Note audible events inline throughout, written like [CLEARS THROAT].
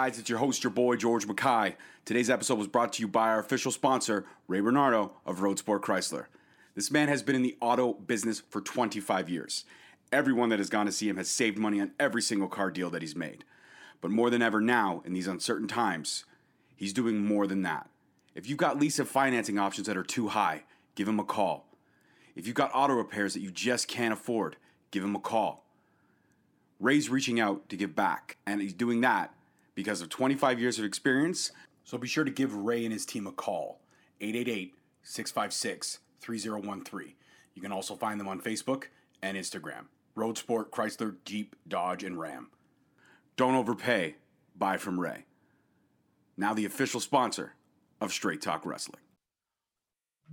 Guys, it's your host, your boy George Mackay. Today's episode was brought to you by our official sponsor, Ray Bernardo of Road Sport Chrysler. This man has been in the auto business for 25 years. Everyone that has gone to see him has saved money on every single car deal that he's made. But more than ever now, in these uncertain times, he's doing more than that. If you've got lease and financing options that are too high, give him a call. If you've got auto repairs that you just can't afford, give him a call. Ray's reaching out to give back, and he's doing that because of 25 years of experience. So be sure to give Ray and his team a call 888 656 3013. You can also find them on Facebook and Instagram Road Sport, Chrysler, Jeep, Dodge, and Ram. Don't overpay. Buy from Ray. Now, the official sponsor of Straight Talk Wrestling.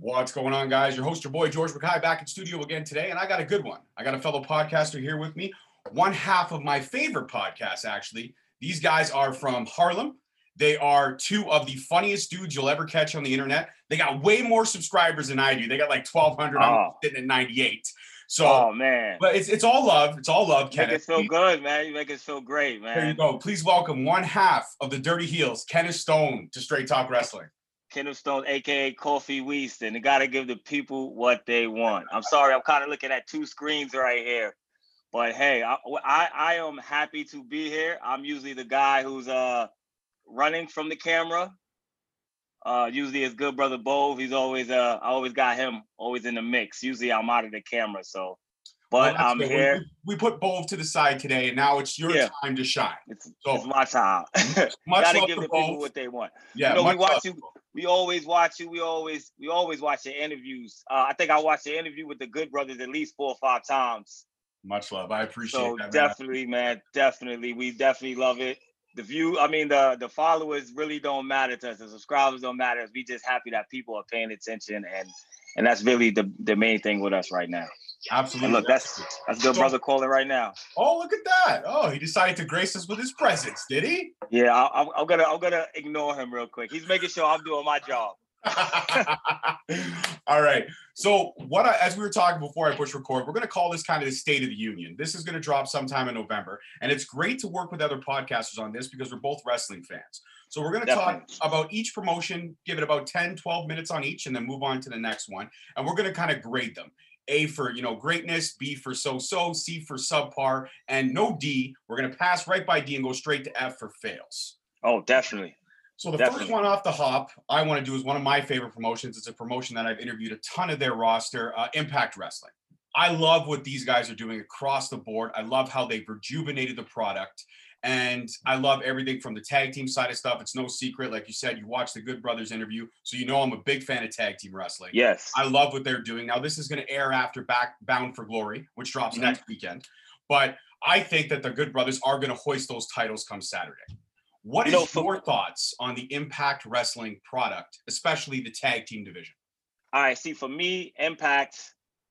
What's going on, guys? Your host, your boy George Mackay, back in studio again today, and I got a good one. I got a fellow podcaster here with me, one half of my favorite podcasts, actually. These guys are from Harlem. They are two of the funniest dudes you'll ever catch on the internet. They got way more subscribers than I do. They got like 1,200. I'm Oh. sitting at 98. So, Oh man, but it's, it's all love. It's all love, you make Kenneth. us feel good, man. You make it feel great, man. There you go. Please welcome one half of the Dirty Heels, Kenneth Stone, to Straight Talk Wrestling. Kenneth Stone, aka Coffee Weaston. You gotta give the people what they want. I'm sorry, I'm kind of looking at two screens right here, but hey, I, I I am happy to be here. I'm usually the guy who's uh running from the camera. Uh, usually it's good brother Bove. He's always uh I always got him always in the mix. Usually I'm out of the camera, so but that's I'm good. Here. We, we put Bove to the side today, and now it's your Yeah. time to shine. It's, So- it's my time. [LAUGHS] Much Gotta love give the people what they want. Yeah, you know, we watch you. We always watch you. We always we always watch your interviews. Uh, I think I watched the interview with the Good Brothers at least four or five times. Much love. I appreciate So that. definitely, man, definitely, we definitely love it. The view, I mean, the the followers really don't matter to us. The subscribers don't matter. We just happy that people are paying attention, and and that's really the the main thing with us right now. Absolutely. And look, that's that's good brother calling right now. Oh, look at that. Oh, he decided to grace us with his presence, did he? Yeah, I, I'm, I'm gonna I'm gonna ignore him real quick. He's making sure I'm doing my job. [LAUGHS] All right. So, what I, as we were talking before I push record, we're going to call this kind of the State of the Union. This is going to drop sometime in November, and it's great to work with other podcasters on this because we're both wrestling fans. So, we're going to talk about each promotion, give it about 10, 12 minutes on each, and then move on to the next one. And we're going to kind of grade them. A for you know greatness, B for so-so, C for subpar, and no D. We're gonna pass right by D and go straight to F for fails. Oh, definitely. So the first one off the hop I want to do is one of my favorite promotions. It's a promotion that I've interviewed a ton of their roster, uh, Impact Wrestling. I love what these guys are doing across the board. I love how they've rejuvenated the product. And I love everything from the tag team side of stuff. It's no secret. Like you said, you watched the Good Brothers interview. So you know I'm a big fan of tag team wrestling. Yes. I love what they're doing. Now, this is going to air after Back Bound for Glory, which drops Mhm. next weekend. But I think that the Good Brothers are going to hoist those titles come Saturday. What is know, for- your thoughts on the Impact Wrestling product, especially the tag team division? All right. See, for me, Impact,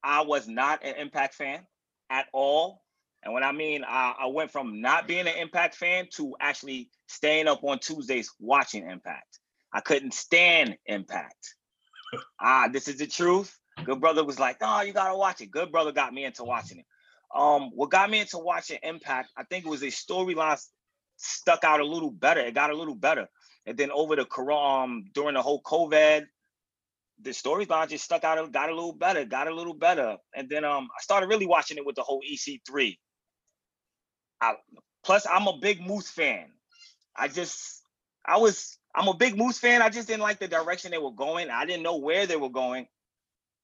I was not an Impact fan at all. And when I mean I, I went from not being an Impact fan to actually staying up on Tuesdays watching Impact. I couldn't stand Impact. [LAUGHS] ah, this is the truth. Good brother was like, "No, you gotta watch it." Good brother got me into watching it. Um, what got me into watching Impact, I think it was a storyline stuck out a little better. It got a little better, and then over the um, during the whole COVID, the storyline just stuck out, got a little better, got a little better, and then um, I started really watching it with the whole EC3. I, plus, I'm a big Moose fan. I just, I was, I'm a big Moose fan. I just didn't like the direction they were going. I didn't know where they were going,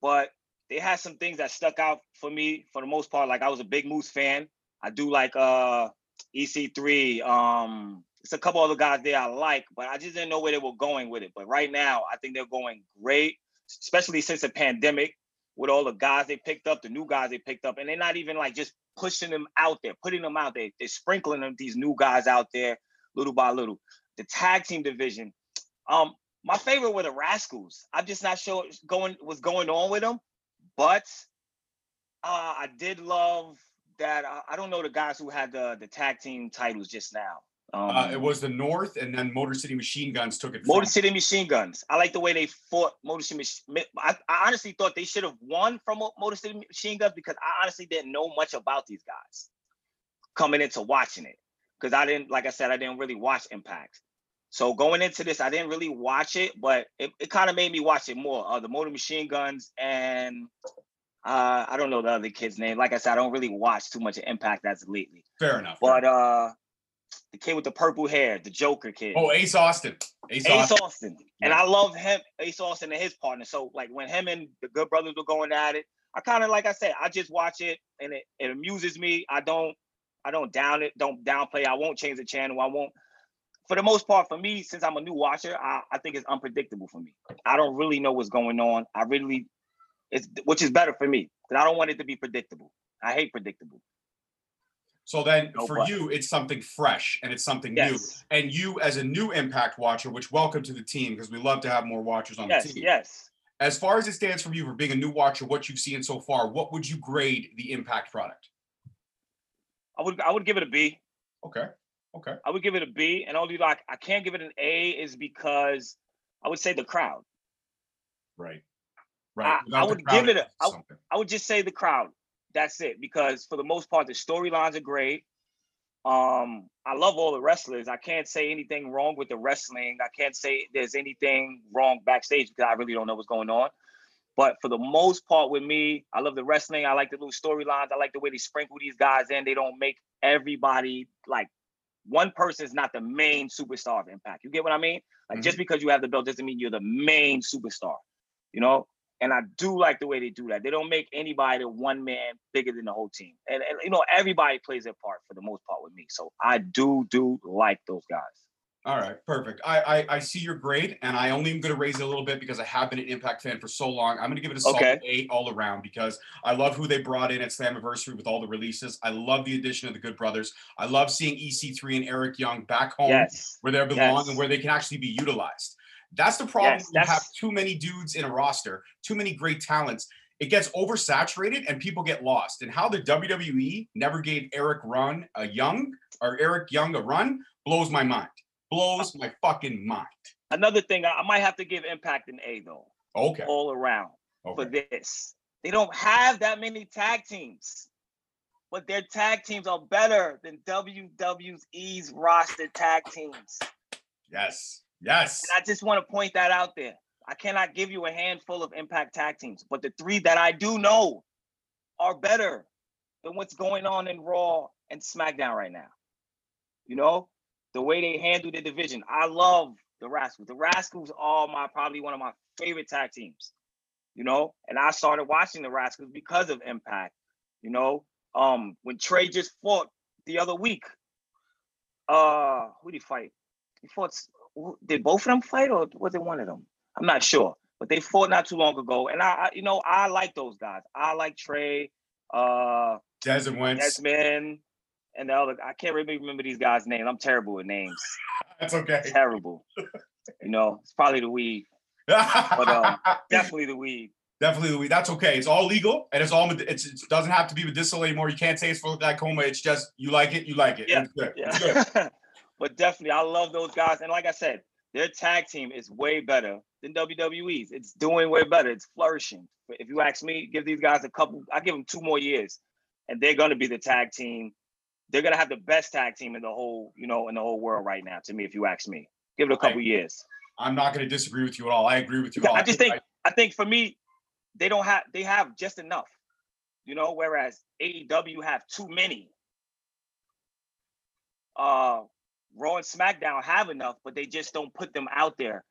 but they had some things that stuck out for me for the most part. Like I was a big Moose fan. I do like uh EC3. Um, it's a couple other guys there I like, but I just didn't know where they were going with it. But right now, I think they're going great, especially since the pandemic, with all the guys they picked up, the new guys they picked up, and they're not even like just pushing them out there, putting them out there. They're sprinkling them these new guys out there little by little. The tag team division, um, my favorite were the Rascals. I'm just not sure going what's going on with them, but uh, I did love that. Uh, I don't know the guys who had the the tag team titles just now. Um, Uh, it was the North, and then Motor City Machine Guns took it. Motor from- City Machine Guns. I like the way they fought Motor City Machine. I, I honestly thought they should have won from Motor City Machine Guns because I honestly didn't know much about these guys coming into watching it. because I didn't, like I said, I didn't really watch Impact. So going into this, I didn't really watch it, but it, it kind of made me watch it more. Uh, the Motor Machine Guns and uh, I don't know the other kid's name. Like I said, I don't really watch too much of Impact as lately. Fair enough. But uh, the kid with the purple hair, the Joker kid. Oh, Ace Austin. Ace, Ace Austin. Austin. And I love him, Ace Austin and his partner. So like when him and the Good Brothers were going at it, I kind of like I said, I just watch it and it, it amuses me. I don't I don't down it, don't downplay. I won't change the channel. I won't for the most part, for me, since I'm a new watcher, I, I think it's unpredictable for me. I don't really know what's going on. I really, it's which is better for me because I don't want it to be predictable. I hate predictable. So then no, for but. you, it's something fresh and it's something yes. new. And you, as a new Impact watcher, which welcome to the team because we love to have more watchers on yes, the team. Yes. As far as it stands for you for being a new watcher, what you've seen so far, what would you grade the Impact product? I would I would give it a B. Okay. Okay. I would give it a B, and only like I can't give it an A is because I would say the crowd. Right. Right. I, I would give it a. I, I would just say the crowd. That's it. Because for the most part, the storylines are great. Um, I love all the wrestlers. I can't say anything wrong with the wrestling. I can't say there's anything wrong backstage because I really don't know what's going on. But for the most part, with me, I love the wrestling. I like the little storylines. I like the way they sprinkle these guys in. They don't make everybody like one person is not the main superstar of Impact. You get what I mean? Like mm-hmm. just because you have the belt doesn't mean you're the main superstar. You know? And I do like the way they do that. They don't make anybody the one man bigger than the whole team. And, and you know, everybody plays their part for the most part with me. So I do do like those guys. All right, perfect. I, I, I see your grade, and I only am going to raise it a little bit because I have been an Impact fan for so long. I'm going to give it a solid okay. eight all around because I love who they brought in at Slammiversary with all the releases. I love the addition of the Good Brothers. I love seeing EC3 and Eric Young back home yes. where they belong yes. and where they can actually be utilized. That's the problem. Yes, you have too many dudes in a roster, too many great talents. It gets oversaturated and people get lost. And how the WWE never gave Eric Run a young or Eric Young a run blows my mind blows my fucking mind. Another thing, I might have to give Impact an A though. Okay. All around okay. for this. They don't have that many tag teams, but their tag teams are better than WWE's roster tag teams. Yes. Yes. And I just want to point that out there. I cannot give you a handful of Impact tag teams, but the three that I do know are better than what's going on in Raw and SmackDown right now. You know, the way they handle the division. I love the Rascals. The Rascals are my probably one of my favorite tag teams. You know, and I started watching the Rascals because of Impact. You know, um, when Trey just fought the other week, uh, who did he fight? He fought. Did both of them fight, or was it one of them? I'm not sure, but they fought not too long ago, and I, I you know, I like those guys. I like Trey, uh, Desmond Wentz, Desmond, and the other I can't really remember these guys' names. I'm terrible with names. [LAUGHS] That's okay. Terrible. you know, it's probably the weed. but um, [LAUGHS] definitely the weed. Definitely the weed. That's okay. It's all legal and it's all it's, it doesn't have to be medicinal anymore. You can't say it's for glaucoma. It's just you like it, you like it. Yeah. It's good. Yeah. It's good. [LAUGHS] but definitely, I love those guys. And like I said, their tag team is way better than WWE's. It's doing way better. It's flourishing. But If you ask me, give these guys a couple. I give them two more years, and they're going to be the tag team they're gonna have the best tag team in the whole, you know, in the whole world right now. To me, if you ask me, give it a couple I, years. I'm not gonna disagree with you at all. I agree with you. I just think I, I think for me, they don't have they have just enough, you know. Whereas AEW have too many. Uh, Raw and SmackDown have enough, but they just don't put them out there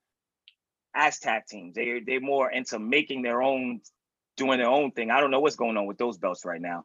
as tag teams. They they're more into making their own, doing their own thing. I don't know what's going on with those belts right now.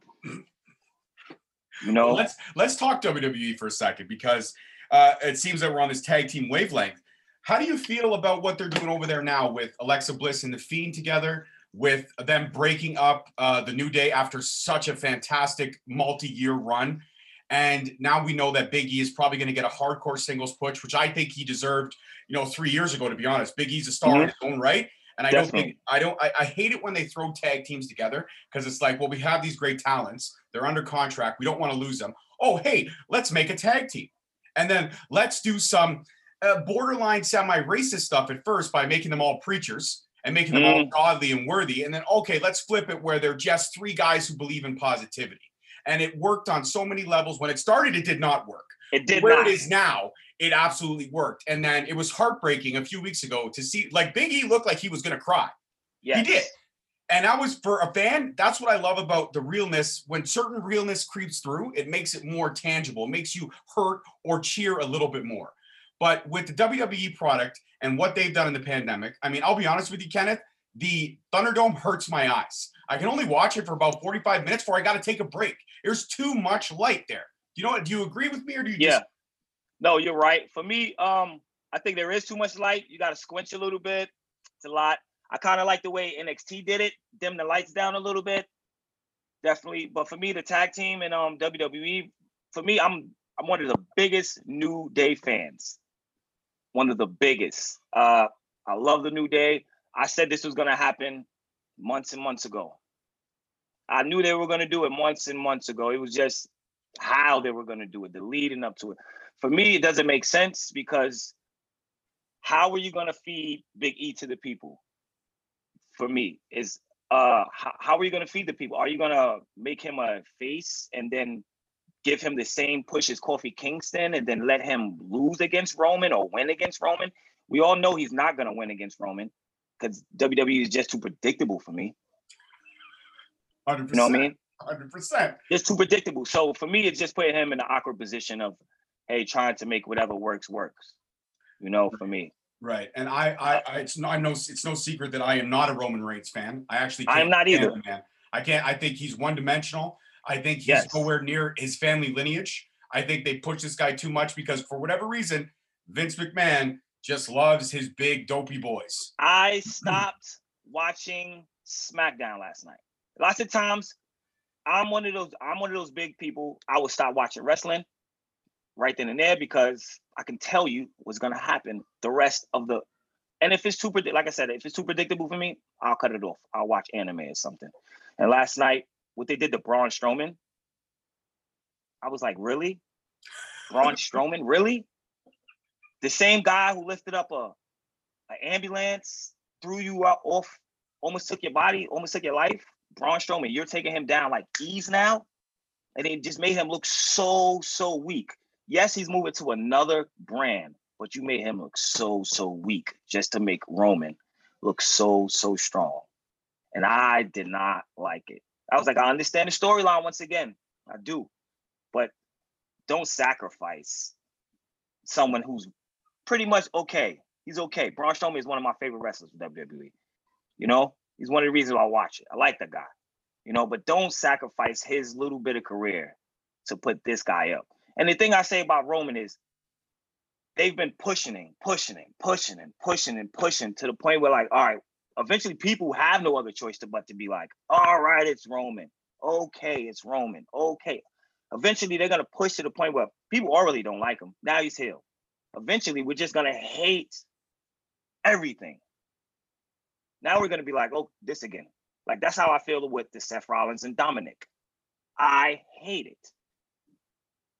You know, well, let's let's talk WWE for a second because uh, it seems that we're on this tag team wavelength. How do you feel about what they're doing over there now with Alexa Bliss and the Fiend together? With them breaking up uh, the New Day after such a fantastic multi-year run, and now we know that Big E is probably going to get a hardcore singles push, which I think he deserved. You know, three years ago, to be honest, Big E's a star mm-hmm. in his own right. And I Definitely. don't think I don't I, I, hate it when they throw tag teams together because it's like, well, we have these great talents. They're under contract. We don't want to lose them. Oh, hey, let's make a tag team. And then let's do some uh, borderline semi-racist stuff at first by making them all preachers and making them mm. all godly and worthy. And then okay, let's flip it where they're just three guys who believe in positivity. And it worked on so many levels. When it started, it did not work. It did where not. it is now, it absolutely worked. And then it was heartbreaking a few weeks ago to see like Big E looked like he was gonna cry. Yes. He did. And that was for a fan. That's what I love about the realness. When certain realness creeps through, it makes it more tangible. It makes you hurt or cheer a little bit more. But with the WWE product and what they've done in the pandemic, I mean, I'll be honest with you, Kenneth, the Thunderdome hurts my eyes. I can only watch it for about 45 minutes before I got to take a break. There's too much light there. Do you know what? Do you agree with me or do you Yeah. just No, you're right. For me, um, I think there is too much light. You got to squinch a little bit. It's a lot. I kind of like the way NXT did it, dim the lights down a little bit. Definitely. But for me, the tag team and um WWE, for me, I'm I'm one of the biggest New Day fans. One of the biggest. Uh, I love the New Day. I said this was gonna happen months and months ago. I knew they were gonna do it months and months ago. It was just how they were gonna do it, the leading up to it. For me, it doesn't make sense because how are you gonna feed Big E to the people? For me, is uh how, how are you gonna feed the people? Are you gonna make him a face and then give him the same push as Kofi Kingston and then let him lose against Roman or win against Roman? We all know he's not gonna win against Roman because WWE is just too predictable for me. 100%? You know what I mean? 100%. Just too predictable. So for me, it's just putting him in an awkward position of, hey, trying to make whatever works works. You know, for me. Right, and I, I, I it's no, I know it's no secret that I am not a Roman Reigns fan. I actually, I am can't not either. the Man, I can't. I think he's one dimensional. I think he's Yes. nowhere near his family lineage. I think they push this guy too much because for whatever reason, Vince McMahon just loves his big dopey boys. I stopped watching SmackDown last night. Lots of times, I'm one of those. I'm one of those big people. I would stop watching wrestling right then and there because I can tell you what's gonna happen the rest of the. And if it's too predict, like I said, if it's too predictable for me, I'll cut it off. I'll watch anime or something. And last night, what they did to Braun Strowman, I was like, really, Braun [LAUGHS] Strowman, really? The same guy who lifted up a an ambulance, threw you out off, almost took your body, almost took your life. Braun Strowman, you're taking him down like ease now. And it just made him look so, so weak. Yes, he's moving to another brand, but you made him look so, so weak just to make Roman look so, so strong. And I did not like it. I was like, I understand the storyline once again. I do. But don't sacrifice someone who's pretty much okay. He's okay. Braun Strowman is one of my favorite wrestlers for WWE. You know, he's one of the reasons why I watch it. I like the guy. You know, but don't sacrifice his little bit of career to put this guy up. And the thing I say about Roman is they've been pushing him, pushing him, pushing him, pushing and pushing to the point where, like, all right, eventually people have no other choice to but to be like, all right, it's Roman. Okay, it's Roman. Okay. Eventually they're gonna push to the point where people already don't like him. Now he's heel. Eventually we're just gonna hate everything. Now we're gonna be like, oh, this again. Like that's how I feel with the Seth Rollins and Dominic. I hate it.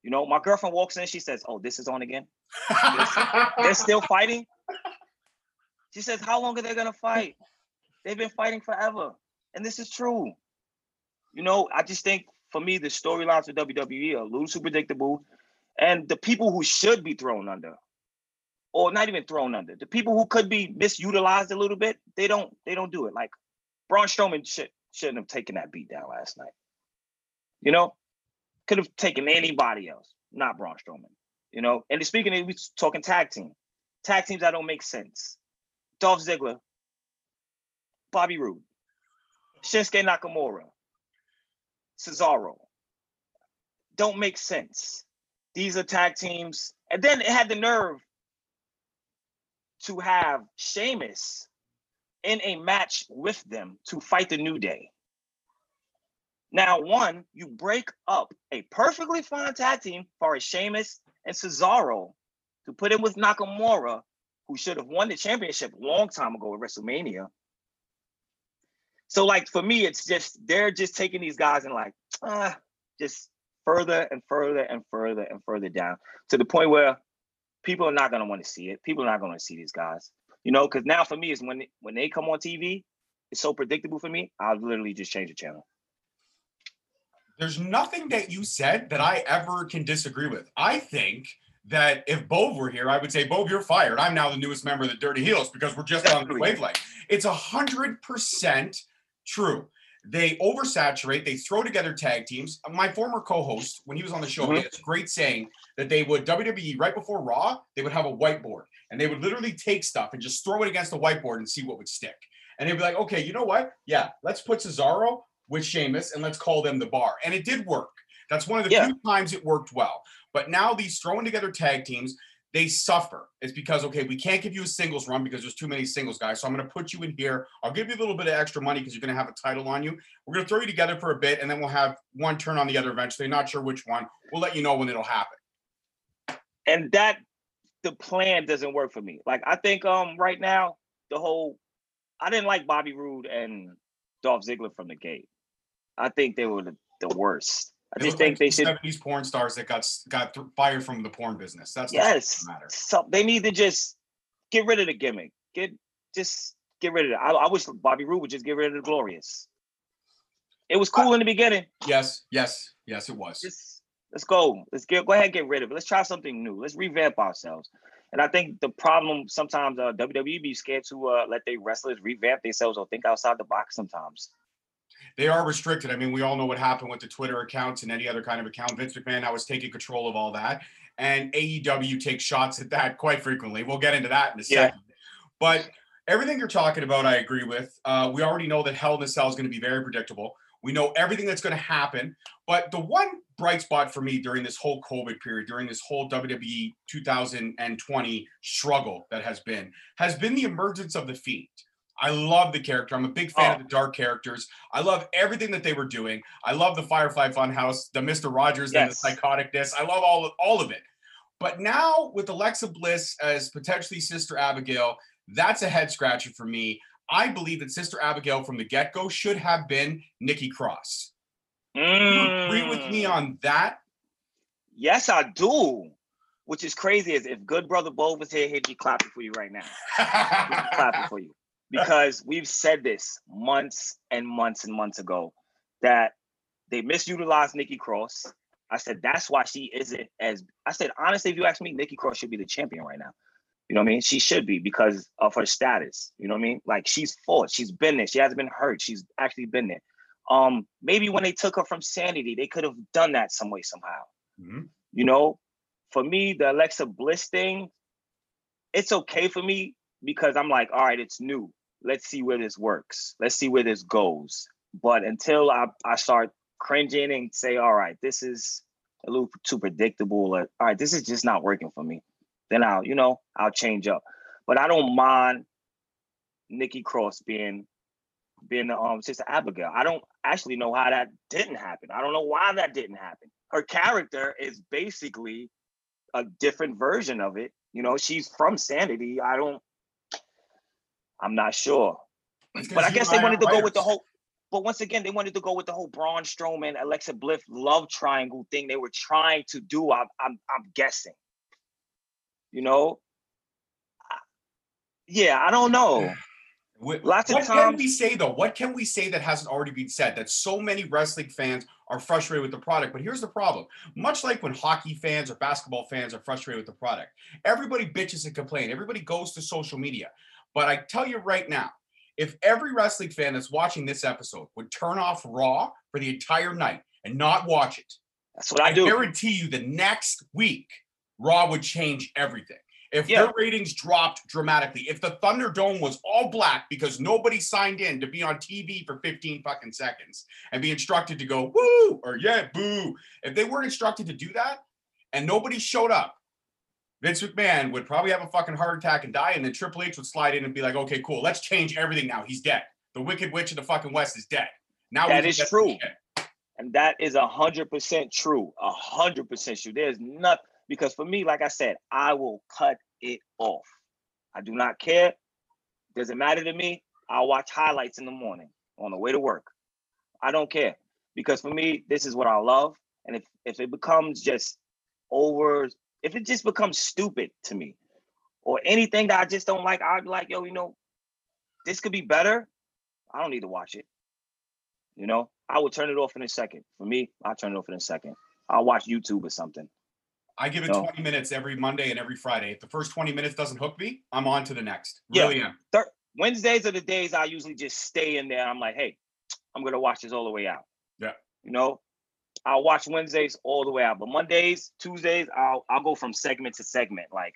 You know, my girlfriend walks in, she says, Oh, this is on again. They're still [LAUGHS] fighting. She says, How long are they gonna fight? They've been fighting forever. And this is true. You know, I just think for me, the storylines of WWE are a little too predictable. And the people who should be thrown under, or not even thrown under, the people who could be misutilized a little bit, they don't they don't do it. Like Braun Strowman should, shouldn't have taken that beat down last night. You know, could have taken anybody else, not Braun Strowman. You know, and speaking of, we talking tag team, tag teams that don't make sense. Dolph Ziggler, Bobby Roode, Shinsuke Nakamura, Cesaro. Don't make sense. These are tag teams, and then it had the nerve to have Sheamus in a match with them to fight the New Day. Now, one, you break up a perfectly fine tag team for Sheamus and Cesaro to put in with Nakamura, who should have won the championship a long time ago at WrestleMania. So, like for me, it's just they're just taking these guys and like ah, just further and further and further and further down to the point where people are not gonna want to see it. People are not gonna see these guys, you know. Because now for me, is when when they come on TV, it's so predictable for me. I'll literally just change the channel. There's nothing that you said that I ever can disagree with. I think that if Bove were here, I would say, Bove, you're fired. I'm now the newest member of the Dirty Heels because we're just on the wavelength. It's a hundred percent true. They oversaturate, they throw together tag teams. My former co-host, when he was on the show, mm-hmm. he had this great saying that they would WWE right before Raw, they would have a whiteboard and they would literally take stuff and just throw it against the whiteboard and see what would stick. And they'd be like, okay, you know what? Yeah, let's put Cesaro with Sheamus and let's call them the bar. And it did work. That's one of the yeah. few times it worked well. But now these throwing together tag teams, they suffer. It's because, okay, we can't give you a singles run because there's too many singles guys. So I'm going to put you in here. I'll give you a little bit of extra money because you're going to have a title on you. We're going to throw you together for a bit and then we'll have one turn on the other eventually. Not sure which one. We'll let you know when it'll happen. And that, the plan doesn't work for me. Like, I think um right now, the whole, I didn't like Bobby Roode and Dolph Ziggler from the gate. I think they were the, the worst. I just think like they should. Seventies porn stars that got got fired from the porn business. That's yes. Matter. So they need to just get rid of the gimmick. Get just get rid of it. I, I wish Bobby Roode would just get rid of the glorious. It was cool I, in the beginning. Yes, yes, yes, it was. Just, let's go. Let's get go ahead and get rid of it. Let's try something new. Let's revamp ourselves. And I think the problem sometimes uh, WWE be scared to uh, let their wrestlers revamp themselves or think outside the box sometimes they are restricted. I mean, we all know what happened with the Twitter accounts and any other kind of account. Vince McMahon now is taking control of all that. And AEW takes shots at that quite frequently. We'll get into that in a yeah. second. But everything you're talking about, I agree with. Uh, we already know that Hell in a Cell is going to be very predictable. We know everything that's going to happen. But the one bright spot for me during this whole COVID period, during this whole WWE 2020 struggle that has been, has been the emergence of the Fiend. I love the character. I'm a big fan oh. of the dark characters. I love everything that they were doing. I love the Firefly Funhouse, the Mister Rogers, yes. and the psychoticness. I love all of, all of it. But now with Alexa Bliss as potentially Sister Abigail, that's a head scratcher for me. I believe that Sister Abigail from the get go should have been Nikki Cross. Mm. You agree with me mm. on that? Yes, I do. Which is crazy is if good brother Bo was here, he'd be clapping for you right now. clapping [LAUGHS] for you because we've said this months and months and months ago that they misutilized Nikki Cross. I said that's why she isn't as I said honestly. If you ask me, Nikki Cross should be the champion right now. You know what I mean? She should be because of her status. You know what I mean? Like she's fought, she's been there, she hasn't been hurt, she's actually been there. Um, maybe when they took her from Sanity, they could have done that some way somehow. Mm-hmm. You know, for me, the Alexa Bliss thing, it's okay for me because I'm like, all right, it's new let's see where this works. Let's see where this goes. But until I, I start cringing and say, all right, this is a little too predictable, or all right, this is just not working for me, then I'll, you know, I'll change up. But I don't mind Nikki Cross being being the um sister Abigail. I don't actually know how that didn't happen. I don't know why that didn't happen. Her character is basically a different version of it. You know, she's from Sanity. I don't I'm not sure. But I guess they wanted to go with the whole. But once again, they wanted to go with the whole Braun Strowman, Alexa Bliss love triangle thing they were trying to do. I'm, I'm, I'm guessing. You know. Yeah, I don't know. What, Lots of what times, can we say though? What can we say that hasn't already been said? That so many wrestling fans are frustrated with the product. But here's the problem: much like when hockey fans or basketball fans are frustrated with the product, everybody bitches and complains. Everybody goes to social media. But I tell you right now, if every wrestling fan that's watching this episode would turn off Raw for the entire night and not watch it, that's what I, I do. guarantee you the next week, Raw would change everything. If yeah. their ratings dropped dramatically, if the Thunderdome was all black because nobody signed in to be on TV for 15 fucking seconds and be instructed to go woo or yeah, boo, if they weren't instructed to do that and nobody showed up, Vince McMahon would probably have a fucking heart attack and die, and then Triple H would slide in and be like, "Okay, cool, let's change everything now. He's dead. The Wicked Witch of the fucking West is dead." Now that is true, and that is a hundred percent true. A hundred percent true. There's nothing because for me, like I said, I will cut it off. I do not care. Doesn't matter to me. I'll watch highlights in the morning on the way to work. I don't care because for me, this is what I love. And if if it becomes just over if it just becomes stupid to me or anything that I just don't like, I'd be like, yo, you know, this could be better. I don't need to watch it. You know, I would turn it off in a second. For me, I'll turn it off in a second. I'll watch YouTube or something. I give it No. 20 minutes every Monday and every Friday. If the first 20 minutes doesn't hook me, I'm on to the next. Yeah. Really am. Wednesdays are the days I usually just stay in there. I'm like, hey, I'm gonna watch this all the way out. Yeah. You know, I'll watch Wednesdays all the way out, but Mondays, Tuesdays, I'll I'll go from segment to segment. Like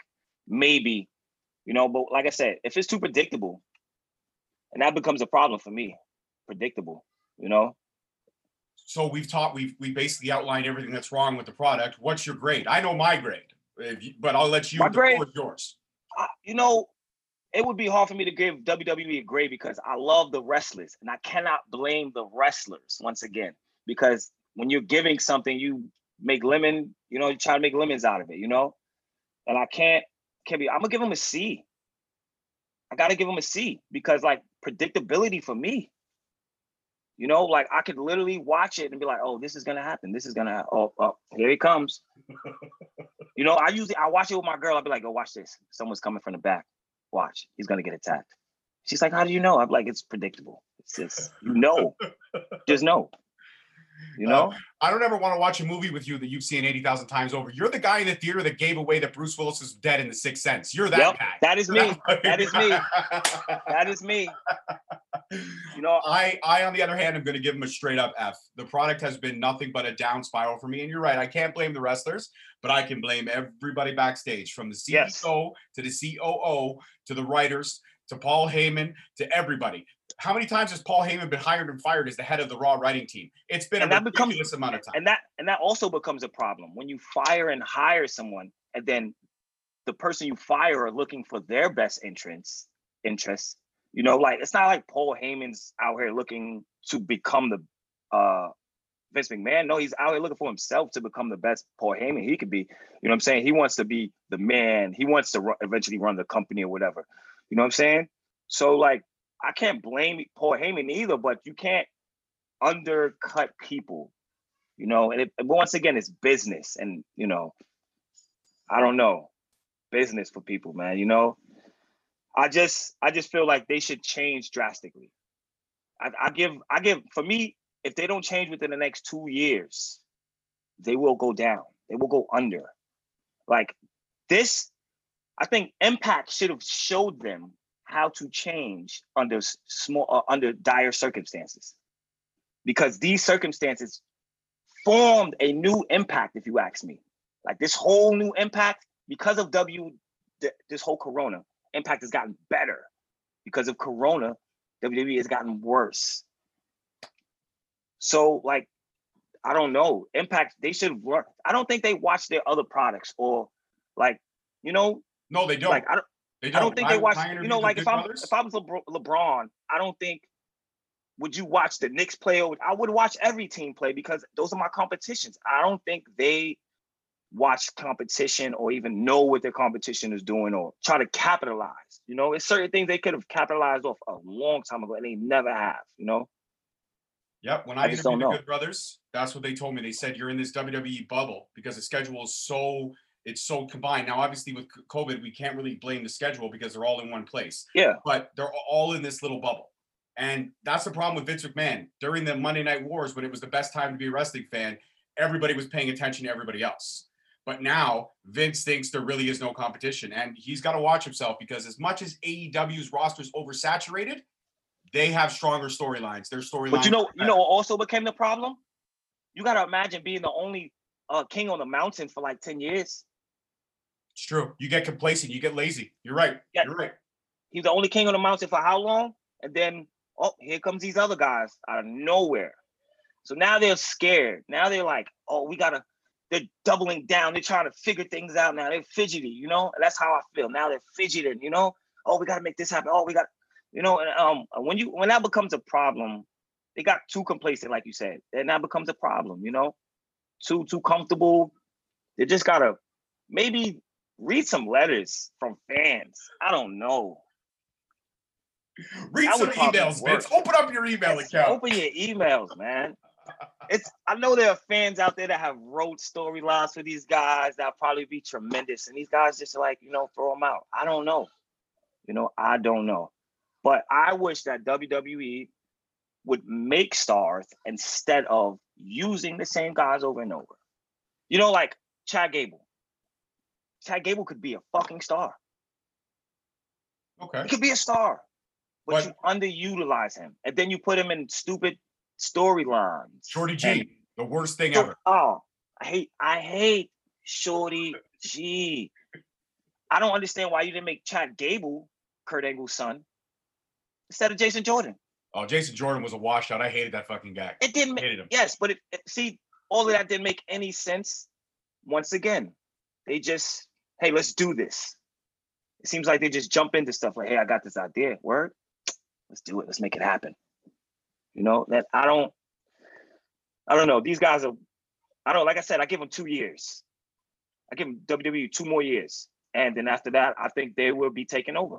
maybe, you know, but like I said, if it's too predictable, and that becomes a problem for me, predictable. You know, So we've taught, we've we basically outlined everything that's wrong with the product. What's your grade? I know my grade, you- but I'll let you My grade- yours. I, you know, it would be hard for me to give WWE a grade because I love the wrestlers and I cannot blame the wrestlers once again because when you're giving something, you make lemon, you know, you try to make lemons out of it, you know, and I can't can't be. I'm gonna give him a C. I gotta give him a C because like predictability for me. You know, like I could literally watch it and be like, "Oh, this is gonna happen. This is gonna. Oh, oh, here he comes." [LAUGHS] you know, I usually I watch it with my girl. I'll be like, "Oh, watch this. Someone's coming from the back. Watch. He's gonna get attacked." She's like, "How do you know?" I'm like, "It's predictable. It's just you know, just know." You Uh, know, I don't ever want to watch a movie with you that you've seen 80,000 times over. You're the guy in the theater that gave away that Bruce Willis is dead in the sixth sense. You're that Yep, guy. that is [LAUGHS] me. That is me. That is me. You know, I, I, on the other hand, am going to give him a straight up F. The product has been nothing but a down spiral for me. And you're right. I can't blame the wrestlers, but I can blame everybody backstage from the CEO Yes. to the COO to the writers to Paul Heyman to everybody. How many times has Paul Heyman been hired and fired as the head of the Raw writing team? It's been And a that becomes- ridiculous amount of time. and that and that also becomes a problem. When you fire and hire someone and then the person you fire are looking for their best interests interests you know like it's not like paul heyman's out here looking to become the uh vince mcmahon. No he's out here looking for himself to become the best paul heyman he could be. You know what i'm saying? He wants to be the man. He wants to eventually run the company or whatever. You know what i'm saying? So like i can't blame paul heyman either but you can't undercut people you know and it, once again it's business and you know i don't know. Business for people man you know? I just i just feel like they should change drastically. I, I give i give for me if they don't change within the next two years they will go down. They will go under. Like this i think impact should have showed them how to change under small uh, under dire circumstances because these circumstances formed a new impact, if you ask me. Like this whole new impact, because of W, th- this whole Corona impact has gotten better. Because of Corona, WWE has gotten worse. So, like, I don't know. Impact, they should work. I don't think they watch their other products or, like, you know, no, they don't. like I don't. They I don't think they watch. You know, like if I'm Brothers- if I was LeBron, LeBron, I don't think would you watch the Knicks play. Or, I would watch every team play because those are my competitions. I don't think they watch competition or even know what their competition is doing or try to capitalize. You know, it's certain things they could have capitalized off a long time ago and they never have. You know, Yep. When I, I don't interviewed the know. Good Brothers, that's what they told me. They said you're in this WWE bubble because the schedule is so it's so combined. Now, obviously, with COVID, we can't really blame the schedule because they're all in one place. Yeah. But they're all in this little bubble. And that's the problem with Vince McMahon. During the Monday Night Wars, when it was the best time to be a wrestling fan, everybody was paying attention to everybody else. But now Vince thinks there really is no competition. And he's got to watch himself because as much as AEW's roster is oversaturated, they have stronger storylines. Their storylines. but you know, you know, what also became the problem. You got to imagine being the only uh, king on the mountain for like ten years. It's true. You get complacent. You get lazy. You're right. Yeah. You're right. He's the only king on the mountain for how long? And then, oh, here comes these other guys out of nowhere. So now they're scared. Now they're like, oh, we gotta. They're doubling down. They're trying to figure things out now. They're fidgety, you know. And that's how I feel. Now they're fidgeting, you know. Oh, we gotta make this happen. Oh, we got, you know. And um, when you when that becomes a problem, they got too complacent, like you said, and that becomes a problem, you know. Too too comfortable. They just gotta maybe read some letters from fans. I don't know. Read That some emails. Vince. Open up your email account. Open your emails, man. [LAUGHS] It's I know there are fans out there that have wrote storylines for these guys that probably be tremendous, and these guys just like you know throw them out. I don't know, you know, I don't know, but I wish that WWE would make stars instead of using the same guys over and over. You know, like Chad Gable. Chad Gable could be a fucking star. Okay. He could be a star, but, But- you underutilize him, and then you put him in stupid storylines. Shorty And- G, the worst thing So- ever. Oh, I hate, I hate Shorty G. I don't understand why you didn't make Chad Gable Kurt Angle's son instead of Jason Jordan. Oh, Jason Jordan was a washout. I hated that fucking guy. It didn't make Hated him. yes, but it, it- see, all of that didn't make any sense. Once again, they just, hey, let's do this. It seems like they just jump into stuff like, hey, I got this idea. Word, let's do it. Let's make it happen. You know that I don't, I don't know. These guys are, I don't. Like I said, I give them two years. I give them WWE two more years, and then after that, I think they will be taking over.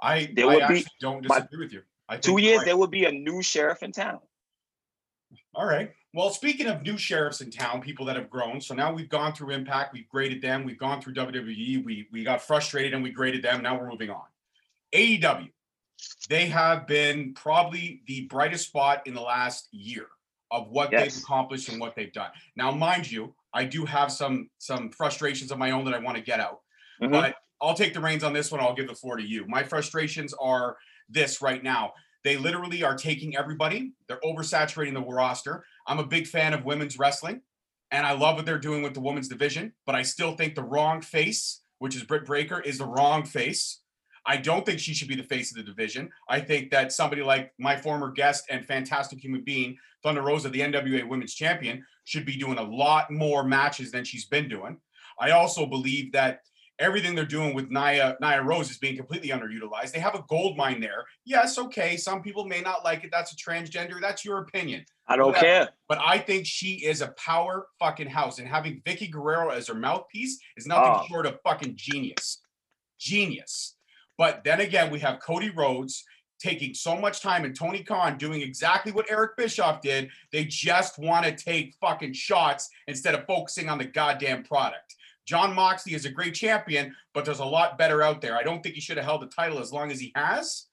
I, There I would be- actually don't my- disagree with you. I think Two years, right. there will be a new sheriff in town. All right. Well, speaking of new sheriffs in town, people that have grown. So now we've gone through Impact, we've graded them, we've gone through WWE, we we got frustrated and we graded them. Now we're moving on. AEW, they have been probably the brightest spot in the last year of what they've accomplished and what they've done. Now, mind you, I do have some some frustrations of my own that I want to get out. Mhm. But I'll take the reins on this one. I'll give the floor to you. My frustrations are this right now. They literally are taking everybody. They're oversaturating the roster. I'm a big fan of women's wrestling, and I love what they're doing with the women's division. But I still think the wrong face, which is Britt Baker, is the wrong face. I don't think she should be the face of the division. I think that somebody like my former guest and fantastic human being, Thunder Rosa, the NWA Women's Champion, should be doing a lot more matches than she's been doing. I also believe that everything they're doing with Nia Nyla Rose is being completely underutilized. They have a gold mine there. Yes, okay. Some people may not like it. That's a transgender. That's your opinion. I don't Whatever. care. But I think she is a power fucking house, and having Vickie Guerrero as her mouthpiece is nothing Oh. short of fucking genius. Genius. But then again, we have Cody Rhodes taking so much time and Tony Khan doing exactly what Eric Bischoff did. They just want to take fucking shots instead of focusing on the goddamn product. Jon Moxley is a great champion, but there's a lot better out there. I don't think he should have held the title as long as he has.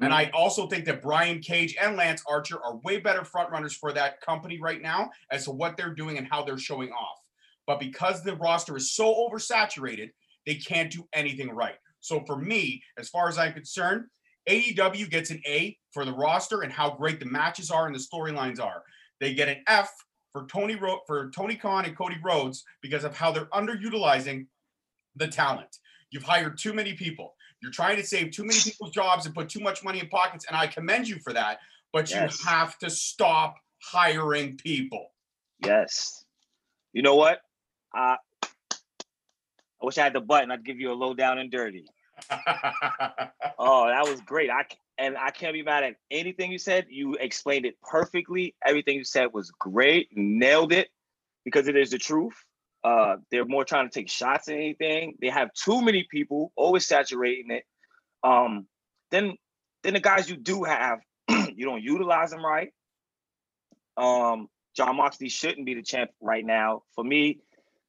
And mm. I also think that Brian Cage and Lance Archer are way better frontrunners for that company right now as to what they're doing and how they're showing off. But because the roster is so oversaturated, they can't do anything right. So for me, as far as I'm concerned, AEW gets an A for the roster and how great the matches are and the storylines are. They get an F for Tony Ro- for Tony Khan and Cody Rhodes because of how they're underutilizing the talent. You've hired too many people. You're trying to save too many people's jobs and put too much money in pockets, and I commend you for that. But Yes. you have to stop hiring people. Yes. You know what? Uh, I wish I had the button. I'd give you a low down and dirty. [LAUGHS] Oh, that was great. I and I can't be mad at anything you said. You explained it perfectly. Everything you said was great. You nailed it because it is the truth. Uh, they're more trying to take shots than anything. They have too many people always saturating it. Um, then then the guys you do have, [CLEARS THROAT] you don't utilize them right. Um, Jon Moxley shouldn't be the champ right now. For me,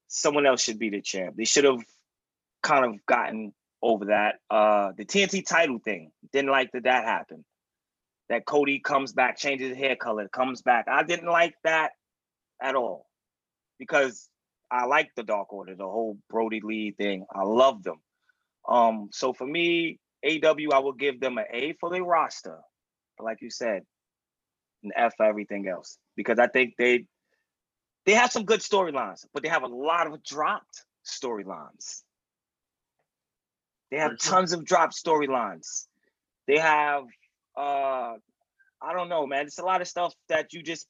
someone else should be the champ. They should have kind of gotten over that. Uh, the TNT title thing didn't like that that happened. That Cody comes back, changes his hair color, comes back. I didn't like that at all because I like the Dark Order, the whole Brodie Lee thing. I love them. Um, so for me, AW, I will give them an A for their roster. But like you said, an F for everything else because I think they they have some good storylines, but they have a lot of dropped storylines. They have true. tons of drop storylines. They have uh I don't know, man. It's a lot of stuff that you just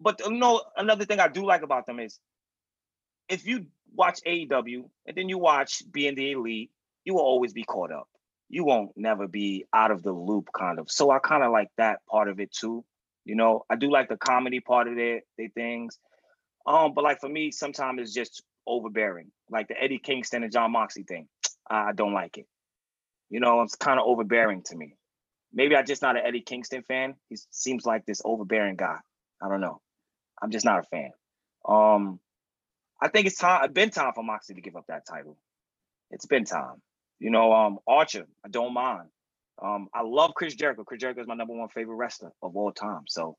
but you know another thing I do like about them is if you watch AEW and then you watch being the elite, you will always be caught up. You won't never be out of the loop, kind of. So I kind of like that part of it too. You know, I do like the comedy part of their they things. Um, but like for me, sometimes it's just overbearing. Like the Eddie Kingston and Jon Moxley thing. I don't like it. You know, it's kind of overbearing to me. Maybe I'm just not an Eddie Kingston fan. He seems like this overbearing guy. I don't know. I'm just not a fan. Um, I think it's time. It's been time for Moxley to give up that title. It's been time. You know, um, Archer, I don't mind. Um, I love Chris Jericho. Chris Jericho is my number one favorite wrestler of all time. So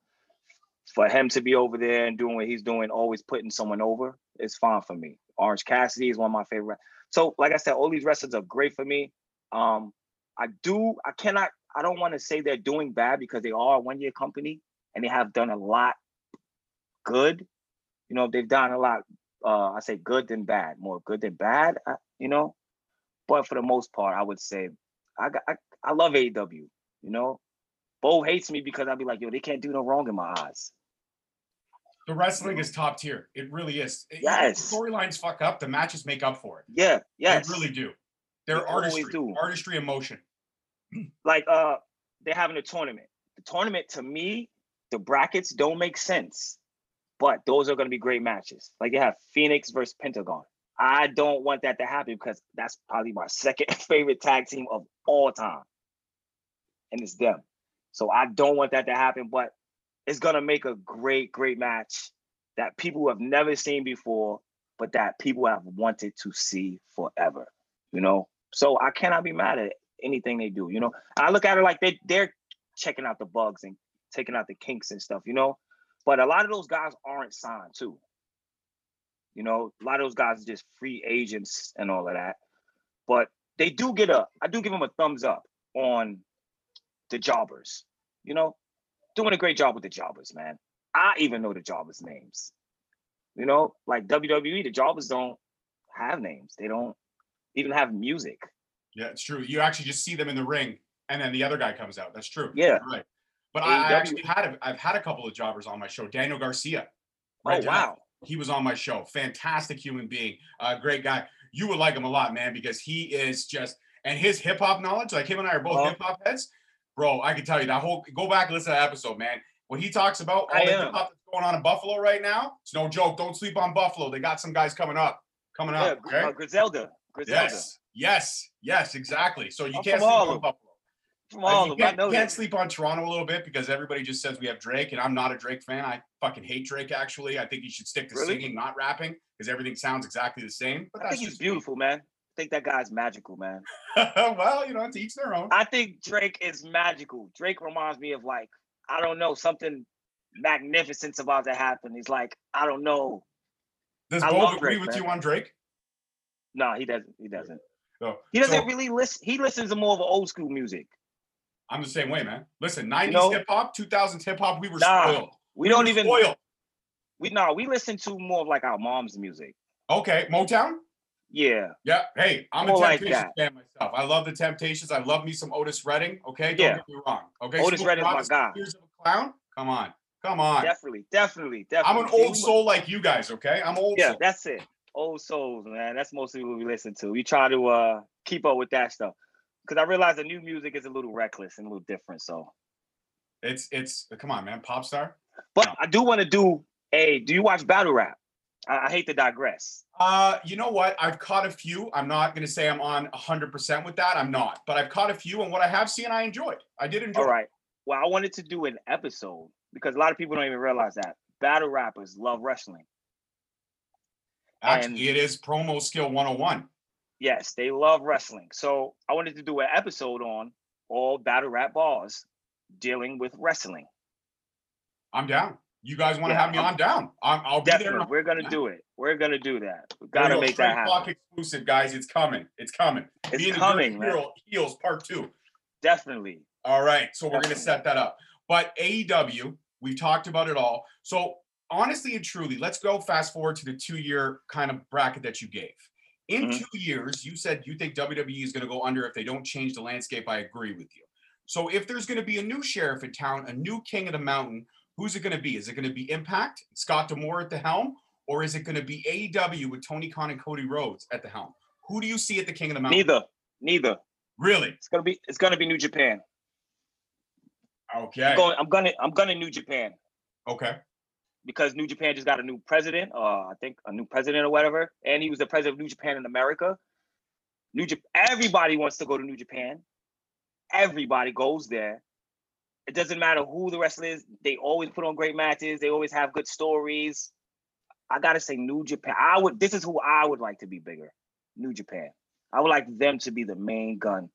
for him to be over there and doing what he's doing, always putting someone over, it's fine for me. Orange Cassidy is one of my favorite. So, like I said, all these wrestlers are great for me. Um, I do, I cannot, I don't want to say they're doing bad because they are a one-year company and they have done a lot good. You know, they've done a lot. Uh, I say good than bad, more good than bad. Uh, you know, but for the most part, I would say I I, I love AEW. You know, Bo hates me because I'd be like, yo, they can't do no wrong in my eyes. The wrestling is top tier. It really is. Yes. Storylines fuck up. The matches make up for it. Yeah. Yes. They really do. They're They artistry, do. artistry in motion. [CLEARS THROAT] like uh they're having a tournament. The tournament to me, the brackets don't make sense. But those are gonna be great matches. Like you have Fenix versus Pentagon. I don't want that to happen because that's probably my [LAUGHS] second favorite tag team of all time. And it's them. So I don't want that to happen, but it's gonna make a great, great match that people have never seen before, but that people have wanted to see forever. You know, so I cannot be mad at anything they do. You know, I look at it like they they're checking out the bugs and taking out the kinks and stuff. You know, but a lot of those guys aren't signed too. You know, a lot of those guys are just free agents and all of that. But they do get a, I do give them a thumbs up on the jobbers. You know, doing a great job with the jobbers, man. I even know the jobbers' names. You know, like WWE, the jobbers don't have names. They don't even have music. Yeah, it's true. You actually just see them in the ring, and then the other guy comes out. That's true. Yeah. You're right. But I, I actually had a, I've had a couple of jobbers on my show. Daniel Garcia. Oh Red Giant. wow. He was on my show. Fantastic human being. Uh, great guy. You would like him a lot, man, because he is just and his hip hop knowledge. Like him and I are both hip hop heads, bro. I can tell you that whole. Go back and listen to that episode, man. What he talks about, all the stuff that's going on in Buffalo right now. It's no joke. Don't sleep on Buffalo. They got some guys coming up. Coming Yeah, up. Okay. uh, Griselda. Griselda. Yes. Yes. Yes. Exactly. So you I'm can't sleep on Buffalo. From all you of them. I can't, can't sleep on Toronto a little bit because everybody just says we have Drake, and I'm not a Drake fan. I fucking hate Drake. Actually, I think he should stick to Really? singing, not rapping, because everything sounds exactly the same. But I that's think he's just me. beautiful, man. I think that guy's magical, man. [LAUGHS] well, you know, to each their own. I think Drake is magical. Drake reminds me of like, I don't know, something magnificent's about to happen. He's like, I don't know. Does I Bo agree with man. you on Drake? No, he doesn't. He doesn't. No. Oh, he doesn't So, really listen. He listens to more of old school music. I'm the same way, man. Listen, 90s know- hip hop, 2000s hip hop, we were Nah, spoiled. We don't even spoiled. we no, we listen to more of like our mom's music. Okay, Motown. Yeah. Yeah. Hey, I'm a More like Temptations that. fan myself. I love the Temptations. I love me some Otis Redding. Okay, don't Yeah. get me wrong. Okay, Otis Smokey Redding's my Robinson, guy. Years of a clown. Come on, come on. Definitely, definitely, Definitely. I'm an old soul like you guys. Okay, I'm old Yeah, soul. that's it. Old souls, man. That's mostly what we listen to. We try to uh keep up with that stuff. Cause I realize the new music is a little reckless and a little different. So It's it's come on, man. Pop star. but No. I do want to do a do you watch battle rap? I, I hate to digress. Uh, you know what? I've caught a few. I'm not gonna say I'm on 100 percent with that. I'm not, but I've caught a few, and what I have seen, I enjoyed. I did enjoy. All right. Well, I wanted to do an episode because a lot of people don't even realize that battle rappers love wrestling. Actually, it is promo skill 101. Yes, they love wrestling. So I wanted to do an episode on all battle rap bars dealing with wrestling. I'm down. You guys want to Yeah, have me I'm- on? Down. I'm, I'll be Definitely, there. we're gonna do it. We're gonna do that. We gotta make that happen. exclusive, guys. It's coming. It's coming. It's a coming, man. heels part two. Definitely. All right. So we're going to set that up. But AEW, we've talked about it all. So honestly and truly, let's go fast forward to the two year kind of bracket that you gave. In Mhm. two years, you said you think WWE is going to go under if they don't change the landscape. I agree with you. So if there's going to be a new sheriff in town, a new king of the mountain, who's it going to be? Is it going to be Impact, Scott D'Amore at the helm, or is it going to be AEW with Tony Khan and Cody Rhodes at the helm? Who do you see at the king of the mountain? Neither. Neither. Really? It's gonna be. It's gonna be New Japan. Okay. I'm going. I'm gonna. I'm gonna New Japan Okay. because New Japan just got a new president. Uh, I think a new president or whatever, and he was the president of New Japan in America. New Japan. Everybody wants to go to New Japan. Everybody goes there. It doesn't matter who the wrestler is. They always put on great matches. They always have good stories. I gotta say, New Japan. I would. This is who I would like to be bigger. New Japan. I would like them to be the main gun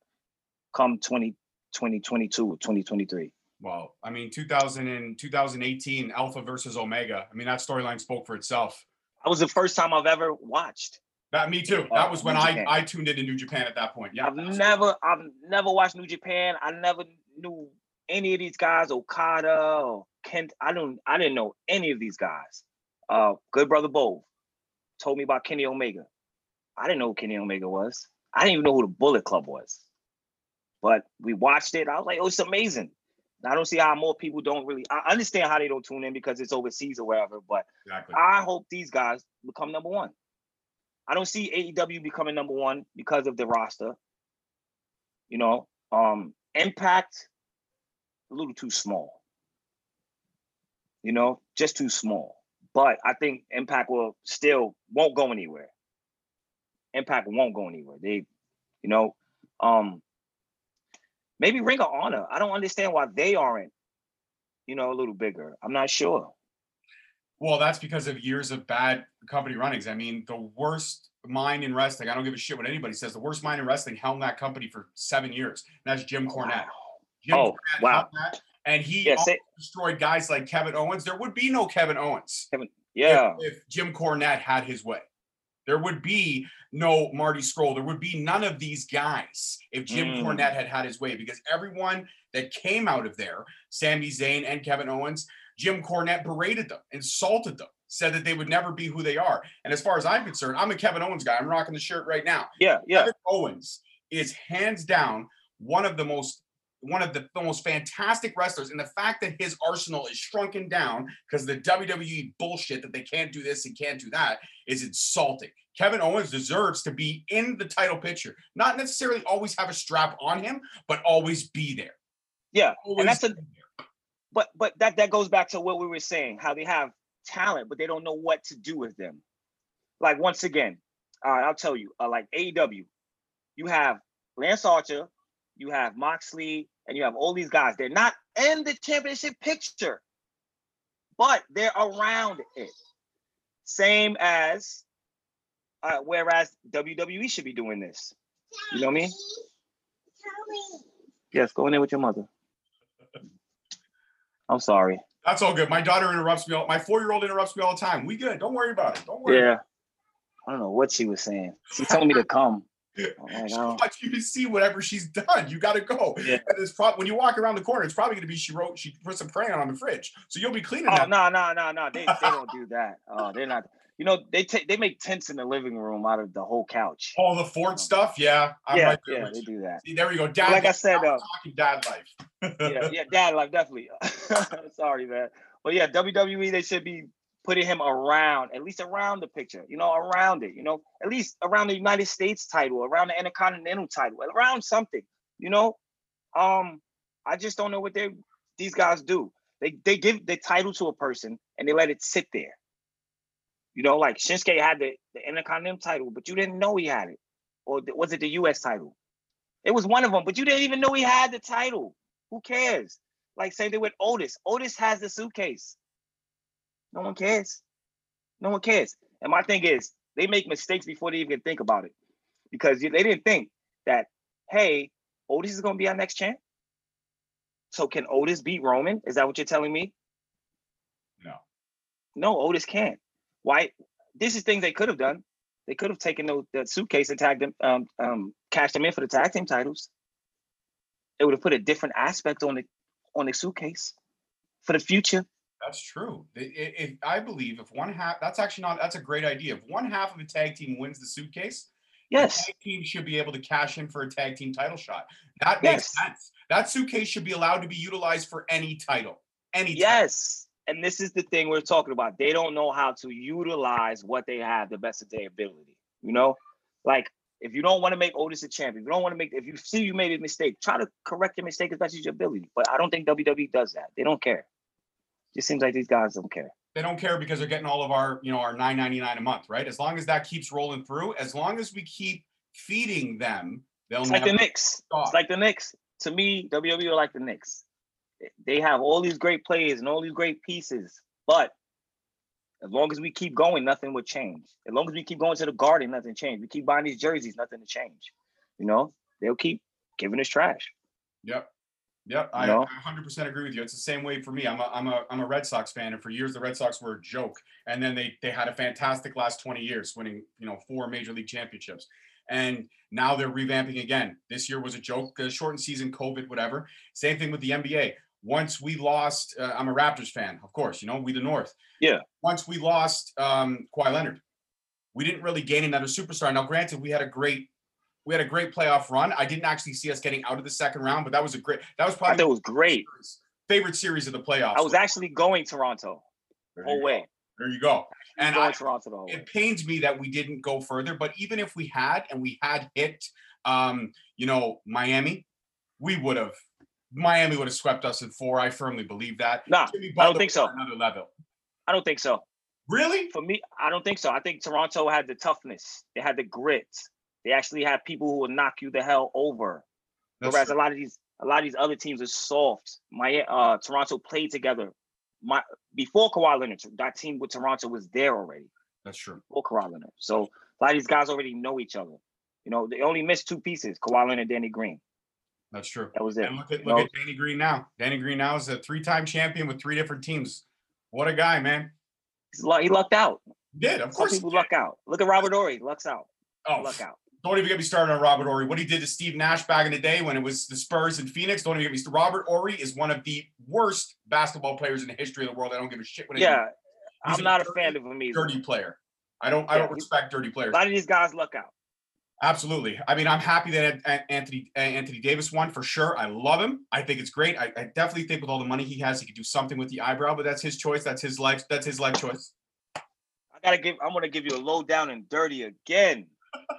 come 20, 2022 or 2023. Well, I mean, 2000 and 2018 Alpha versus Omega. I mean, that storyline spoke for itself. That was the first time I've ever watched. That me too. Uh, That was when New I Japan. I tuned into New Japan at that point. Yeah. I've never, I've never watched New Japan. I never knew any of these guys, Okada or Kent. I don't, I didn't know any of these guys. Uh, good brother Bo told me about Kenny Omega. I didn't know who Kenny Omega was. I didn't even know who the Bullet Club was. But we watched it. I was like, oh, it's amazing. I don't see how more people don't really. I understand how they don't tune in because it's overseas or wherever. But Exactly. I hope these guys become number one. I don't see AEW becoming number one because of the roster. You know, um, Impact a little too small. You know, just too small. But I think Impact will still won't go anywhere. Impact won't go anywhere. They, you know, um, maybe Ring of Honor. I don't understand why they aren't, you know, a little bigger. I'm not sure. Well, that's because of years of bad company runnings. I mean, the worst mind in wrestling. I don't give a shit what anybody says. The worst mind in wrestling helmed that company for seven years. And that's Jim Cornette. Jim Oh, Cornette wow. that, and he Yeah, say- destroyed guys like Kevin Owens. There would be no Kevin Owens if- Yeah. if, Jim Cornette had his way. There would be no Marty Scurll. There would be none of these guys if Jim Mm. Cornette had had his way because everyone that came out of there, Sami Zayn and Kevin Owens, Jim Cornette berated them, insulted them, said that they would never be who they are. And as far as I'm concerned, I'm a Kevin Owens guy. I'm rocking the shirt right now. Yeah. Yeah. Kevin Owens is hands down one of the most one of the, most fantastic wrestlers. And the fact that his arsenal is shrunken down because of the WWE bullshit that they can't do this and can't do that is insulting. Kevin Owens deserves to be in the title picture, not necessarily always have a strap on him, but always be there. Yeah. Always that's a- but but that that goes back to what we were saying how they have talent but they don't know what to do with them like once again uh, i'll tell you uh, like aew you have lance archer you have moxley and you have all these guys they're not in the championship picture but they're around it same as uh, whereas wwe should be doing this you know what i mean yes go in there with your mother [LAUGHS] i'm sorry That's all good. My daughter interrupts me. All, my four-year-old interrupts me all the time. We good. Don't worry about it. Don't worry. Yeah. I don't know what she was saying. She told me to come. She don't- wants you to see whatever she's done. You got to go. Yeah. And it's prob- when you walk around the corner, it's probably going to be she wrote she put some crayon on the fridge, so you'll be cleaning Oh that. no, no, no, no. They they don't do [LAUGHS] that. Oh, they're not. You know, they take they make tents in the living room out of the whole couch. All the Ford stuff, yeah. I'm yeah, right yeah, with they do that. See, there we go. Dad, like I said, uh, talking dad life. Yeah, [LAUGHS] yeah, dad life definitely. [LAUGHS] Sorry, man. But yeah, WWE they should be putting him around, at least around the picture, you know, around it, you know, at least around the United States title, around the Intercontinental title, around something, you know. Um, I just don't know what they these guys do. They they give the title to a person and they let it sit there. You know, like Shinsuke had the, the Intercontinental title, but you didn't know he had it. Or was it the US title? It was one of them, but you didn't even know he had the title. Who cares? Like same thing with Otis. Otis has the suitcase. No one cares. No one cares. And my thing is, they make mistakes before they even think about it, because they didn't think that, hey, Otis is gonna be our next champ. So can Otis beat Roman? Is that what you're telling me? No. No, Otis can't. Why? This is things they could have done. They could have taken those, that suitcase and tagged them, um, um, cashed them in for the tag team titles. It would have put a different aspect on the on the suitcase for the future. That's true. I- I- If, I believe if one half, that's actually not. That's a great idea. If one half of a tag team wins the suitcase, Yes. the tag team should be able to cash in for a tag team title shot. That makes Yes. sense. That suitcase should be allowed to be utilized for any title. Any title. Yes. And this is the thing we're talking about. They don't know how to utilize what they have the best of their ability. You know, like if you don't want to make Otis a champion, if you don't want to make, if you see you made a mistake, try to correct your mistake as best as your ability. But I don't think WWE does that. They don't care. Just seems like these guys don't care. they don't care because they're getting all of our, you know, our 9.99 a month, right? As long as that keeps rolling through, as long as we keep feeding them, they'll It's like the Knicks. stop. It's like the Knicks. To me, WWE are like the Knicks. They have all these great players and all these great pieces, but as long as we keep going, nothing would change. As long as we keep going to the Garden, nothing change. We keep buying these jerseys, nothing to change. You know, they'll keep giving us trash. Yep. Yep, I, No. I 100% agree with you. It's the same way for me. I'm a, I'm a I'm a Red Sox fan, and for years the Red Sox were a joke. And then they they had a fantastic last 20 years, winning you know four major league championships. And now they're revamping again. This year was a joke, the shortened season, COVID, whatever. Same thing with the NBA. Once we lost, uh, I'm a Raptors fan, of course. You know, we the North. Yeah. Once we lost um, Kawhi Leonard, we didn't really gain another superstar. Now, granted, we had a great we had a great playoff run. I didn't actually see us getting out of the second round, but that was a great. That was probably that was great. favorite series of the playoffs. I was actually going Toronto There the you whole way. There you go. And I, Toronto the whole way. it pains me that we didn't go further. But even if we had, and we had hit, um, you know, Miami, we would have. Miami would have swept us in four. I firmly believe that. Nah, I don't think so. Another level. I don't think so. Really? For me, I don't think so. I think Toronto had the toughness. They had the grit. They actually have people who will knock you the hell over. That's Whereas true. a lot of these a lot of these other teams are soft. My uh Toronto played together. My before Kawhi Leonard, that team with Toronto was there already. That's true. Before Kawhi Leonard. So a lot of these guys already know each other. You know, they only missed two pieces, Kawhi Leonard and Danny Green. That's true. That was it. And look at You look know? at Danny Green now. Danny Green now is a three-time champion with three different teams. What a guy, man. He's He lucked out. He did, of Some course. he people luck out. Look at Robert Horry, lucks out. Oh, Luck out. Don't even get me started on Robert Horry. What he did to Steve Nash back in the day when it was the Spurs and Phoenix. Don't even get me started. Robert Horry is one of the worst basketball players in the history of the world. I don't give a shit what Yeah. I'm not a dirty- fan of him either. dirty player. I don't. I don't respect dirty players. A lot of these guys luck out. Absolutely. I mean, I'm happy that Anthony uh, Anthony Davis won for sure. I love him. I think it's great. I, I definitely think with all the money he has, he could do something with the eyebrow. But that's his choice. That's his life. That's his life choice. I gotta give. I'm gonna give you a low down and dirty again.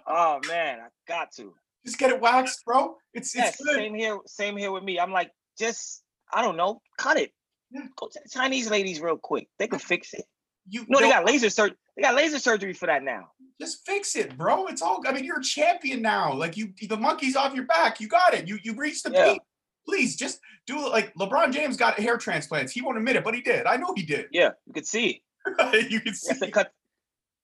Oh man, I got to. Just get it waxed, bro. It's Yeah, it's good. same here. Same here with me. I'm like, just I don't know, cut it. Yeah. Go to the Chinese ladies real quick. They can fix it. You No, they got laser surgery. They got laser surgery for that now. just fix it, bro. It's all. I mean, you're a champion now. Like you, the monkey's off your back. You got it. You you reached the Yeah. peak. Please just do it. Like LeBron James got hair transplants. He won't admit it, but he did. I know he did. Yeah, you could see. [LAUGHS] you can see. has to cut.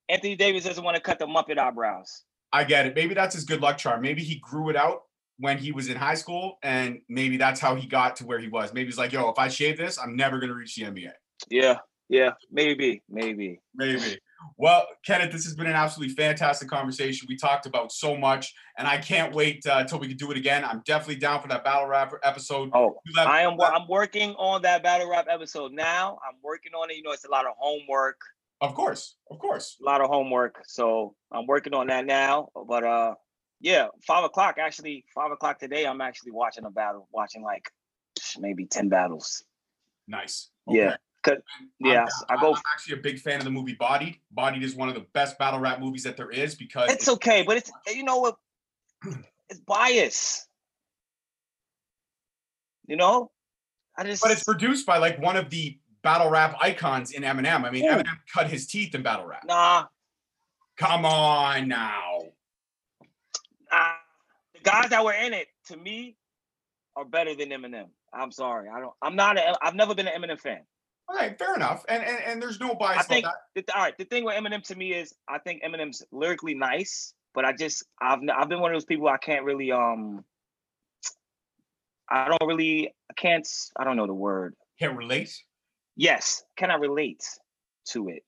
Anthony Davis doesn't want to cut the Muppet eyebrows. I get it. Maybe that's his good luck charm. Maybe he grew it out when he was in high school, and maybe that's how he got to where he was. Maybe he's like, yo, if I shave this, I'm never gonna reach the NBA. Yeah, yeah, maybe, maybe. Maybe. Well, Kenneth, this has been an absolutely fantastic conversation. We talked about so much, and I can't wait uh, until we can do it again. I'm definitely down for that battle rap episode. Oh, left- I am. I'm working on that battle rap episode now. I'm working on it. You know, it's a lot of homework. Of course, of course. a lot of homework. So I'm working on that now. But uh yeah, five o'clock actually, five o'clock today, I'm actually watching a battle, watching like maybe 10 battles. Nice. Yeah, 'cause- yeah, I'm, I go- I'm actually a big fan of the movie Bodied. Bodied is one of the best battle rap movies that there is because It's okay, but it's you know what [CLEARS THROAT] it's bias. You know? I just but it's produced by like one of the battle rap icons in Eminem. I mean, Who? Eminem cut his teeth in battle rap. nah, Come on now. nah. The guys that were in it, to me, are better than Eminem. I'm sorry. I don't I'm not a I've never been an Eminem fan. All right, fair enough. And and, and there's no bias I think that. the, all right. The thing with Eminem to me is I think Eminem's lyrically nice, but I just I've I've been one of those people I can't really um I don't really I can't I don't know the word. Can't relate. Yes, can I relate to it?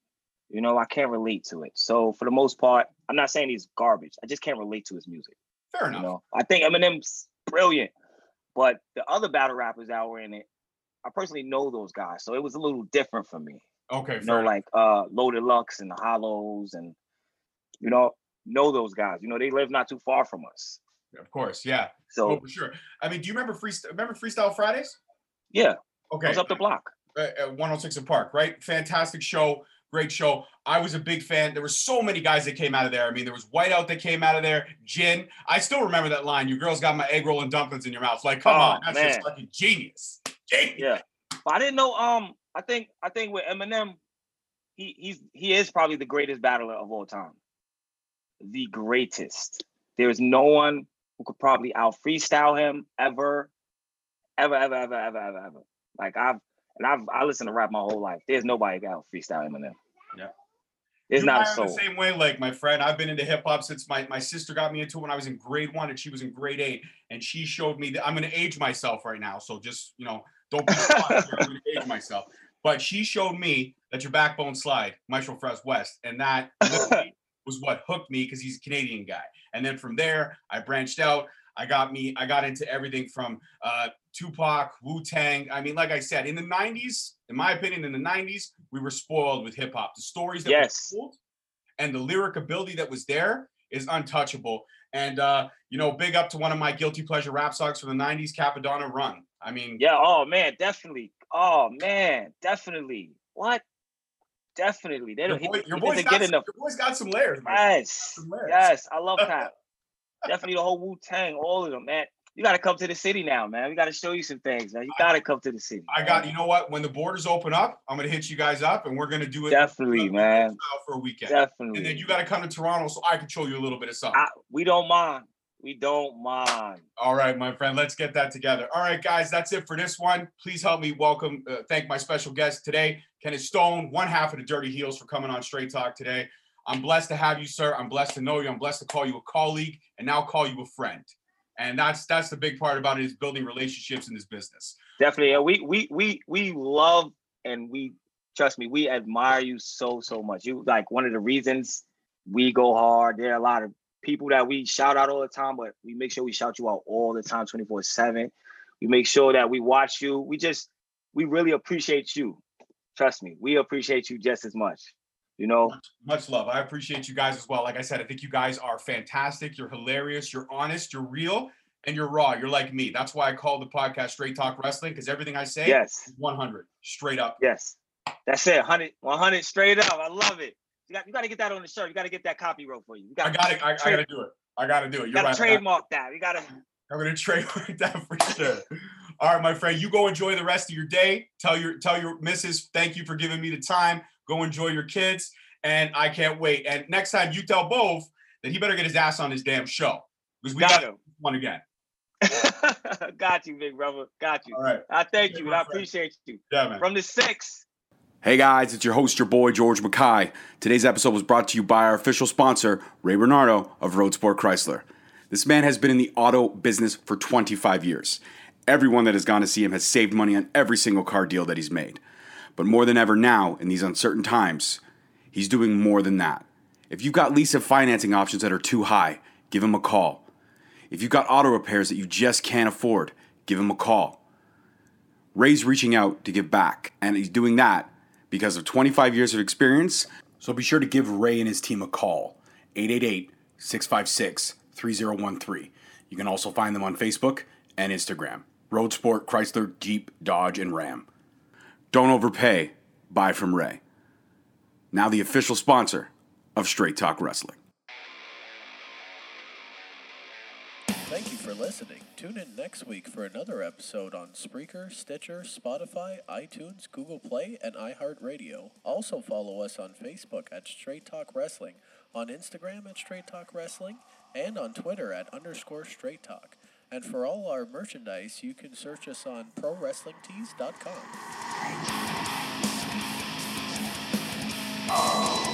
You know, I can't relate to it. So for the most part, I'm not saying he's garbage. I just can't relate to his music. Fair You enough. know, I think Eminem's brilliant, but the other battle rappers that were in it, I personally know those guys, so it was a little different for me Okay, you fair know, enough. like uh Loaded Lux and the Hollows and you know, know those guys. You know, they live not too far from us. of course, yeah. So oh, for sure. I mean, do you remember freestyle? Remember Freestyle Fridays? yeah, Okay. I was up the block. Uh, at 106 in Park, right? Fantastic show, great show. I was a big fan. There were so many guys that came out of there. I mean, there was Whiteout that came out of there, Jin. I still remember that line. You girls got my egg roll and dumplings in your mouth. Like, come Oh, on, that's just man. fucking genius. Genius. Yeah. But I didn't know um I think I think with Eminem, he he's he is probably the greatest battler of all time. The greatest. There's no one who could probably out freestyle him ever, ever, ever, ever, ever, ever, ever. Like I've and I've I listened to rap my whole life. There's nobody who can out freestyle Eminem. There's you not a and soul. the same way, like my friend. I've been into hip hop since my, my sister got me into it when I was in grade one and she was in grade eight. And she showed me that I'm gonna age myself right now. So just you know, don't be [LAUGHS] surprised. I'm gonna age myself. But she showed me that your backbone slide, Maestro Fresh Wes, and that [LAUGHS] was what hooked me because he's a Canadian guy. And then from there, I branched out. I got me, I got into everything from uh, Tupac, Wu Tang. I mean, like I said, in the 90s, in my opinion, in the 90s, we were spoiled with hip hop. The stories that Yes. were told and the lyric ability that was there is untouchable. And uh, you know, big up to one of my guilty pleasure rap songs from the 90s, Cappadonna Run. I mean, Yeah. Oh man, definitely. Oh man, definitely. What? Definitely. They don't. boy, he, your, he boy's got some, your boy's got some layers, friend. Yes. Some layers. Yes. I love [LAUGHS] that. Definitely the whole Wu Tang, all of them, man. You got to come to the city now, man. We got to show you some things, man. You got to come to the city. I man. got, you know what? When the borders open up, I'm gonna hit you guys up and we're gonna do it Definitely, man. for a weekend. Definitely. And then you got to come to Toronto so I can show you a little bit of something. I, we don't mind. We don't mind. All right, my friend, let's get that together. All right, guys, that's it for this one. Please help me welcome, uh, thank my special guest today, Kenneth Stone, one half of the Dirty Heels, for coming on Straight Talk today. I'm blessed to have you, sir. I'm blessed to know you. I'm blessed to call you a colleague and now call you a friend. And that's that's the big part about it is building relationships in this business. Definitely. We we we we love and we trust me, we admire you so so much. You like one of the reasons we go hard. There are a lot of people that we shout out all the time, but we make sure we shout you out all the time, 24-7. We make sure that we watch you. We just we really appreciate you. Trust me, we appreciate you just as much. You know, Much love. I appreciate you guys as well. Like I said, I think you guys are fantastic. You're hilarious. You're honest. You're real. And you're raw. You're like me. That's why I call the podcast Straight Talk Wrestling because everything I say yes, is 100 straight up. yes. That's it. 100, 100 straight up. I love it. You got you got to get that on the shirt. You got to get that copy wrote for you. You I got got it. I, I got to do it. I got to do it. you You're got right. got- trademark that. You got to [LAUGHS] I'm gonna trademark [LAUGHS] that for sure. All right, my friend, you go enjoy the rest of your day. Tell your tell your missus thank you for giving me the time. Go enjoy your kids, and I can't wait. And next time you tell both that he better get his ass on his damn show because we got got him. one again. [LAUGHS] got you, big brother. Got you. All right, I thank Yeah, you. and I friend. appreciate you. yeah, man. From the six. Hey guys, it's your host, your boy, George Mackay. Today's episode was brought to you by our official sponsor, Ray Bernardo of Road Sport Chrysler. This man has been in the auto business for 25 years. Everyone that has gone to see him has saved money on every single car deal that he's made. But more than ever now, in these uncertain times, he's doing more than that. If you've got lease and financing options that are too high, give him a call. If you've got auto repairs that you just can't afford, give him a call. Ray's reaching out to give back, and he's doing that because of 25 years of experience. So be sure to give Ray and his team a call 888 656 3013. You can also find them on Facebook and Instagram Road Sport, Chrysler, Jeep, Dodge, and Ram. Don't overpay. Buy from Ray. Now, the official sponsor of Straight Talk Wrestling. Thank you for listening. Tune in next week for another episode on Spreaker, Stitcher, Spotify, iTunes, Google Play, and iHeartRadio. Also follow us on Facebook at Straight Talk Wrestling, on Instagram at Straight Talk Wrestling, and on Twitter at underscore Straight Talk. And for all our merchandise, you can search us on ProWrestlingTees.com. Oh.